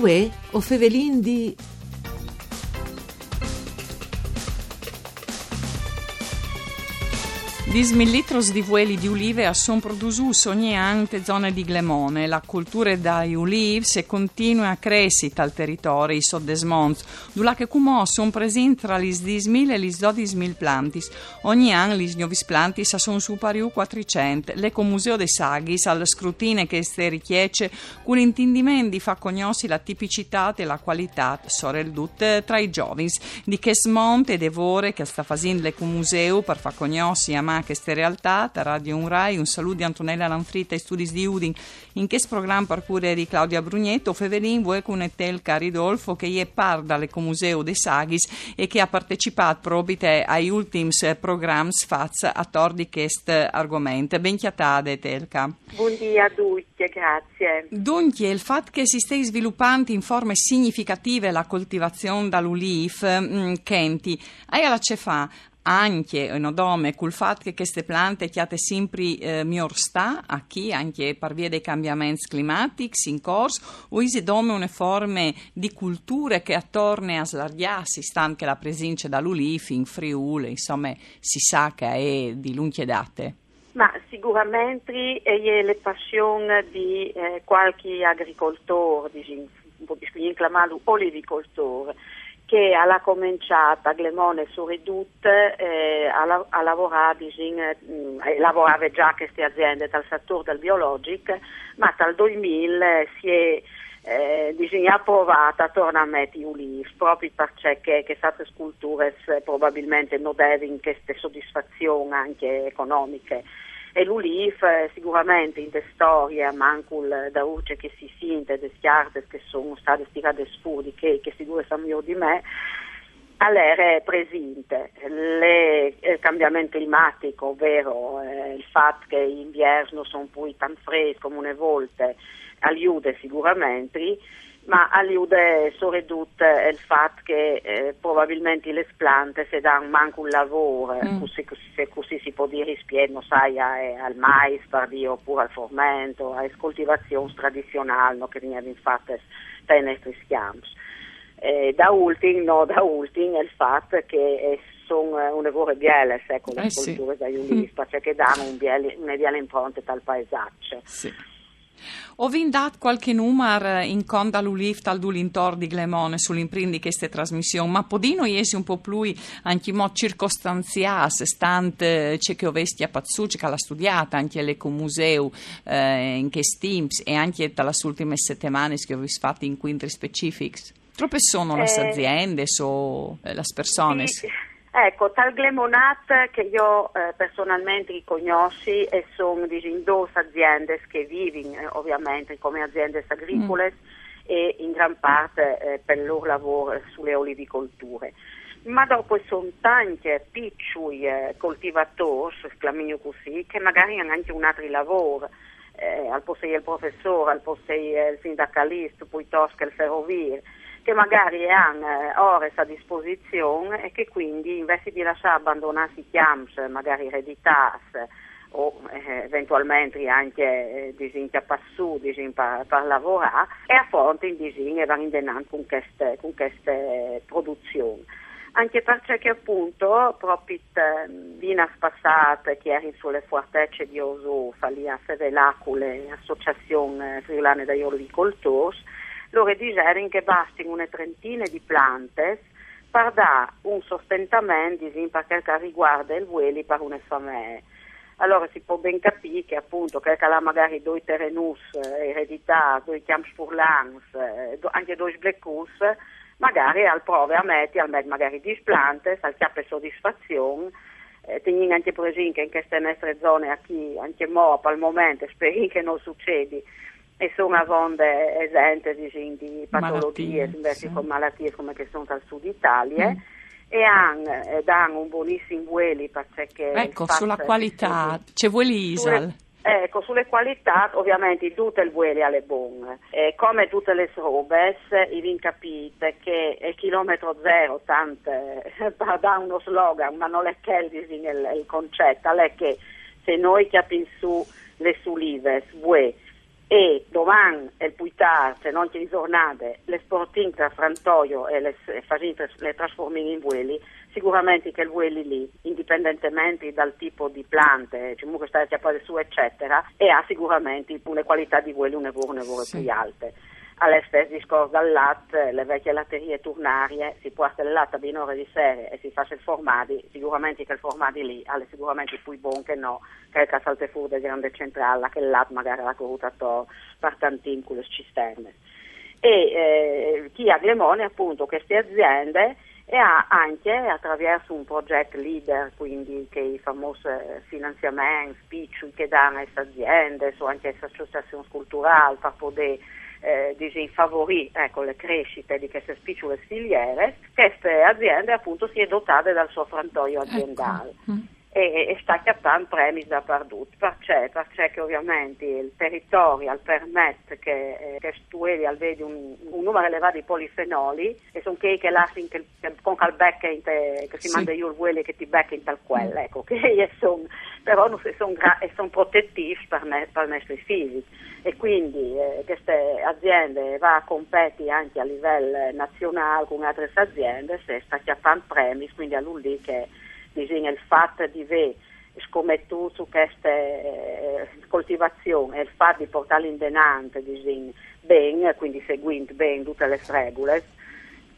Uè, o fevelin di Dis millilitros di vueli di ulive a son produsus ogni anno in zone di Glemone. La cultura dai ulive se continua a crescere al territorio i soddesmonts, dula che cumò son presenti tra gli 10.000 e gli 12.000 plantis. Ogni anno gli nuovi plantis sono superiori 400. L'Ecomuseo dei Saghis al scrutine che ste richiece con l'intendimento di fa cognossi la tipicità e la qualità sorellut tra i giovani di che smonte e devore che sta facendo l'Ecomuseo per fa cognossi a queste realtà, da Radio Unrai, un saluto di Antonella Lanfritta e studi di Udin, in questo programma per cura di Claudia Brugnetto, Fevelin vuoi con Etel Caridolfo che è par dall'Ecomuseo dei Saghis e che ha partecipato probite ai ultimi programmi faz a tor di questo argomento. Ben chiatade, Telca. Buongiorno a tutti, grazie. Dunque, il fatto che si stia sviluppando in forme significative la coltivazione dall'ULIF, mm, Kenti, hai alla cefa anche in dome col fatto che queste piante chiate sempre eh, miglior a chi? Anche per via dei cambiamenti climatici in corso. O isi dome una forma di culture che attorno a slargiarsi stanno che la presenza dall'Ulif in Friuli insomma si sa che è di lunghe date. Ma sicuramente è la passione di eh, qualche agricoltore, diciamo, un po' più chiamato olivicoltore, che ha cominciato a Glemone su Ridutte eh, a, a, lavorare, diciamo, lavorava già queste aziende dal settore del biologico, ma dal 2000 si è eh, diciamo, approvata a tornare a mettere uliv, proprio perché che queste sculture probabilmente non devono queste soddisfazioni anche economiche e l'ULIF eh, sicuramente in storia manco da urce che si sente le schiarte che sono state stirate sfuri che, che sicuro sanno meglio di me all'era presente. Le, il cambiamento climatico ovvero eh, il fatto che gli inverni sono poi tan freschi come una volta aiuta sicuramente ma aiuta soprattutto il fatto che eh, probabilmente le piante se danno manco un lavoro, mm. così, se così si può dire spieno, sai, al mais per dire, oppure al formento, alle coltivazioni tradizionali no, che venivano fatte dai nostri schiampi. Eh, da ultimo, no, il fatto che eh, sono una vera biele, ecco, le eh, colture sì. da Ulispa, cioè che danno un biele, una biele impronta al paesaggio. Sì. Ho vindat qualche numero in conda l'ulif tal dulintor di Glemone sull'imprindi queste trasmissioni, ma podino iesi un po' più anche in modo circostanziato, stante c'è che ovesti a Pazzucci che l'ha studiata anche all'Ecomuseo eh, in che steams e anche dalle ultime settimane che ho fatti in quintri specifics. Troppe sono le eh, aziende o eh, le persone? Sì. Ecco, tal Glemonat che io eh, personalmente conosci e sono diciamo, due aziende che vivono eh, ovviamente come aziende agricole mm. e in gran parte eh, per il loro lavoro sulle olivicolture. Ma dopo sono tanti piccoli eh, coltivatori, chiamiamo così, che magari hanno anche un altro lavoro, eh, al posto del professore, al posto del sindacalista, piuttosto che il ferroviere che magari hanno eh, ore a disposizione e che quindi invece di lasciare abbandonarsi chiams, magari ereditarsi o eh, eventualmente anche eh, disin, passù disin, per, per, lavorare e a fronte disin, e vanno indenando con queste, con queste produzioni. Anche perché appunto proprio vinas passate che erano sulle fortecce di Osu, falia Sevelacule, associazione friulane dagli olivicoltori, loro dicono che bastino una trentina di piante per dare un sostentamento per quel che riguarda il vueli per una famiglia. Allora si può ben capire che appunto che ha magari due terrenus eh, eredità, due camps furlans, eh, anche due blecus, magari al prove a mettere, al magari di piante, al chiappe soddisfazione, eh, tenendo anche presente che in queste nostre zone, anche mo, al momento, speri che non succeda, e sono avonde esente diciamo, di patologie, malattie, invece sì. con malattie come che sono dal sud Italia. Mm. E hanno, eh, danno un buonissimo vueli perché ecco sulla qualità c'è vueli ISAL Ecco, sulle qualità ovviamente tutte le vueli alle buone, eh, come tutte le robe, vi capite che il chilometro zero, tante, da uno slogan, ma non è che il, il concetto, è che se noi capiamo su le sulive, vuoi, e domani e poi tardi, se non ci giornate, le sporting tra frantoio e le, le trasformino in vueli, sicuramente che i vueli lì, indipendentemente dal tipo di piante, comunque sta chiappare su eccetera, e ha sicuramente una qualità di vueli un lavoro, un lavoro sì. più alte alle stesse discorso dal latte, le vecchie latterie turnarie, si può il latte a binore di serie e si fa il formati, sicuramente che il formati lì, alle sicuramente più buon che no, che il salte fuori del grande centrale, che il latte magari la corrutato partantin con le cisterne. E eh, chi ha Glemone appunto queste aziende e ha anche attraverso un progetto leader, quindi che i famosi finanziamenti, spicci che danno a queste aziende, o anche a associazioni culturali per poter eh, favorì ecco, le crescite di queste piccole filiere, queste aziende appunto si è dotate dal suo frantoio ecco. aziendale. Ecco. Mm e, e sta chiappando premi da perdut. Perché? Perché ovviamente il territorio permette che, eh, che stueli vedi un, un, numero elevato di polifenoli e sono quei che lasciano che, che, con il becca che si sì. manda io quelli che ti becca in tal quel, mm. ecco, che sono, però sono son protettivi per, me, per i nostri figli. E quindi eh, queste aziende va a competere anche a livello nazionale con altre aziende se sta chiappando premi, quindi a lui che bisogna il fatto di avere scommettuto su queste eh, coltivazioni e il fatto di portarle in denante bene, quindi seguendo bene tutte le regole,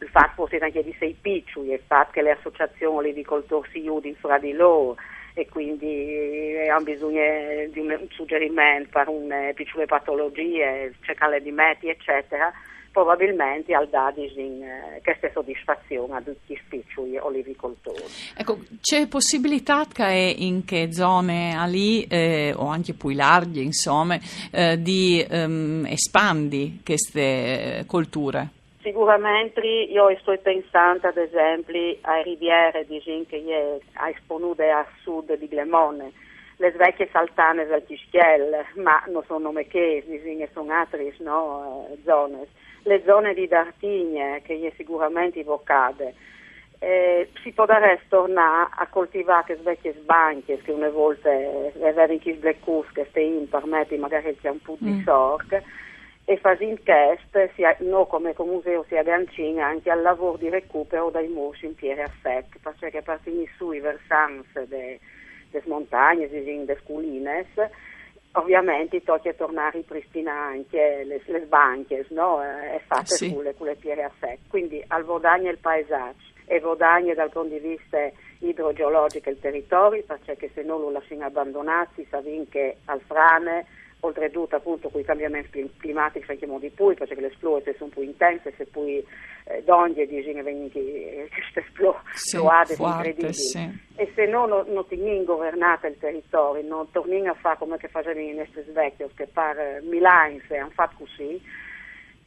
il fatto forse anche di sei piccoli, il fatto che le associazioni di agricoltori si aiutino fra di loro e quindi eh, hanno bisogno di un suggerimento per una piccole patologie, cercare di metti, eccetera probabilmente al dadisi eh, questa soddisfazione a tutti i piccoli olivicoltori. Ecco, c'è possibilità che in che zone lì eh, o anche più larghe insomma eh, di ehm, espandi queste colture? Sicuramente io sto pensando ad esempio alle riviere di Gin che è esponute a sud di Glemone le vecchie saltane del Chischiel, ma non sono che, sono altre no, eh, zone le zone di Dartigne, che è sicuramente evocate, eh, si potrà tornare a coltivare vecchie sbanche che una volta eh, avevano i black che stai permette magari c'è un po' di mm. sorg e fa in test, noi come museo si aggancina anche al lavoro di recupero dai mosci in piede a sec, perché partendo sui versanti delle montagne, delle sculines, ovviamente tocca tornare a ripristinare anche le, le banche, no? Eh, fatte sì. con, le, con le piere a secco. Quindi al Vodagna il paesaggio e Vodagna dal punto di vista idrogeologico il territorio, perché se non lo lasciamo abbandonato si sa che al frane oltretutto appunto con i cambiamenti climatici anche di più, perché le esplosioni sono più intense, se poi eh, donde dicono che queste esplosioni sono incredibili. Sì. E se no non, non teniamo il territorio, non torniamo a fare come che facevano i nostri svecchi, che per Milano se hanno fatto così,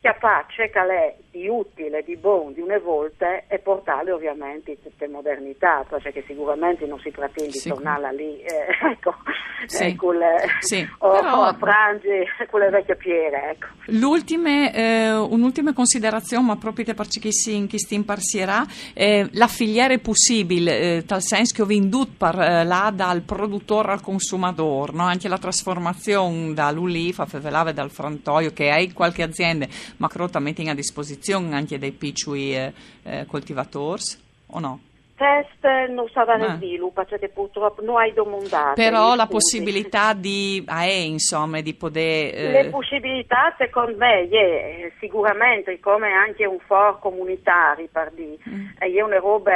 capace che è di utile, di buono, di una volta e portare ovviamente tutte modernità, perché sicuramente non si pretende di tornare lì eh, ecco, sì. eh, con le, sì. o, Però... o, a frange con le vecchie piere. Ecco. L'ultima, eh, un'ultima considerazione, ma proprio per chi si, chi si imparsierà, eh, la filiera è possibile, eh, tal senso che ho venduto per, eh, là dal produttore al consumatore, no? anche la trasformazione dall'ulifa, fevelave dal frantoio, che hai qualche azienda Macrota mette a disposizione anche dei piccoli eh, eh, coltivatori o no? Test non sarà ah. sviluppo, perché purtroppo non hai domandato. Però la possibilità di, ah, è, insomma, di poter... Eh... Le possibilità secondo me è eh, sicuramente come anche un for comunitario, per dire. Mm. È una roba,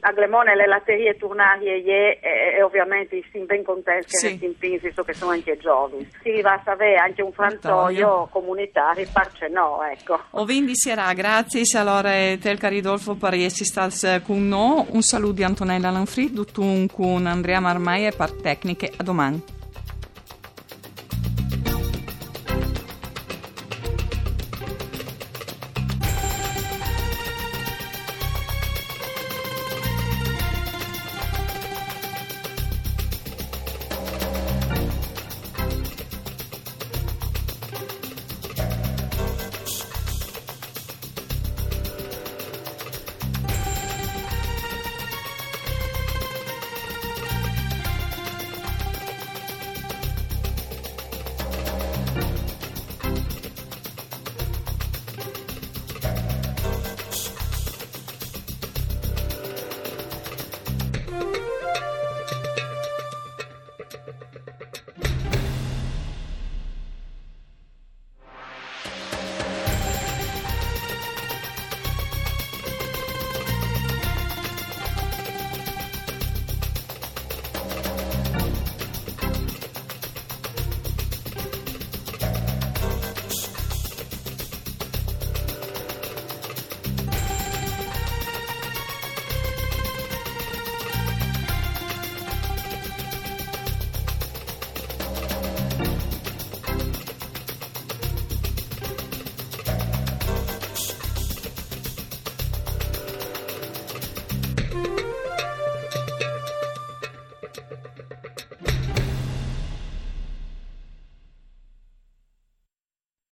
a Glemone le latterie turnarie è, e, ovviamente si ben contenti che sì. in pisi, so che sono anche giovani. Si va a avere anche un frantoio comunitario, parce no, ecco. Ovindi sarà, grazie allora Tel Caridolfo per essere con noi un saluto di Antonella Lanfrid, con Andrea Marmai e per tecniche. A domani.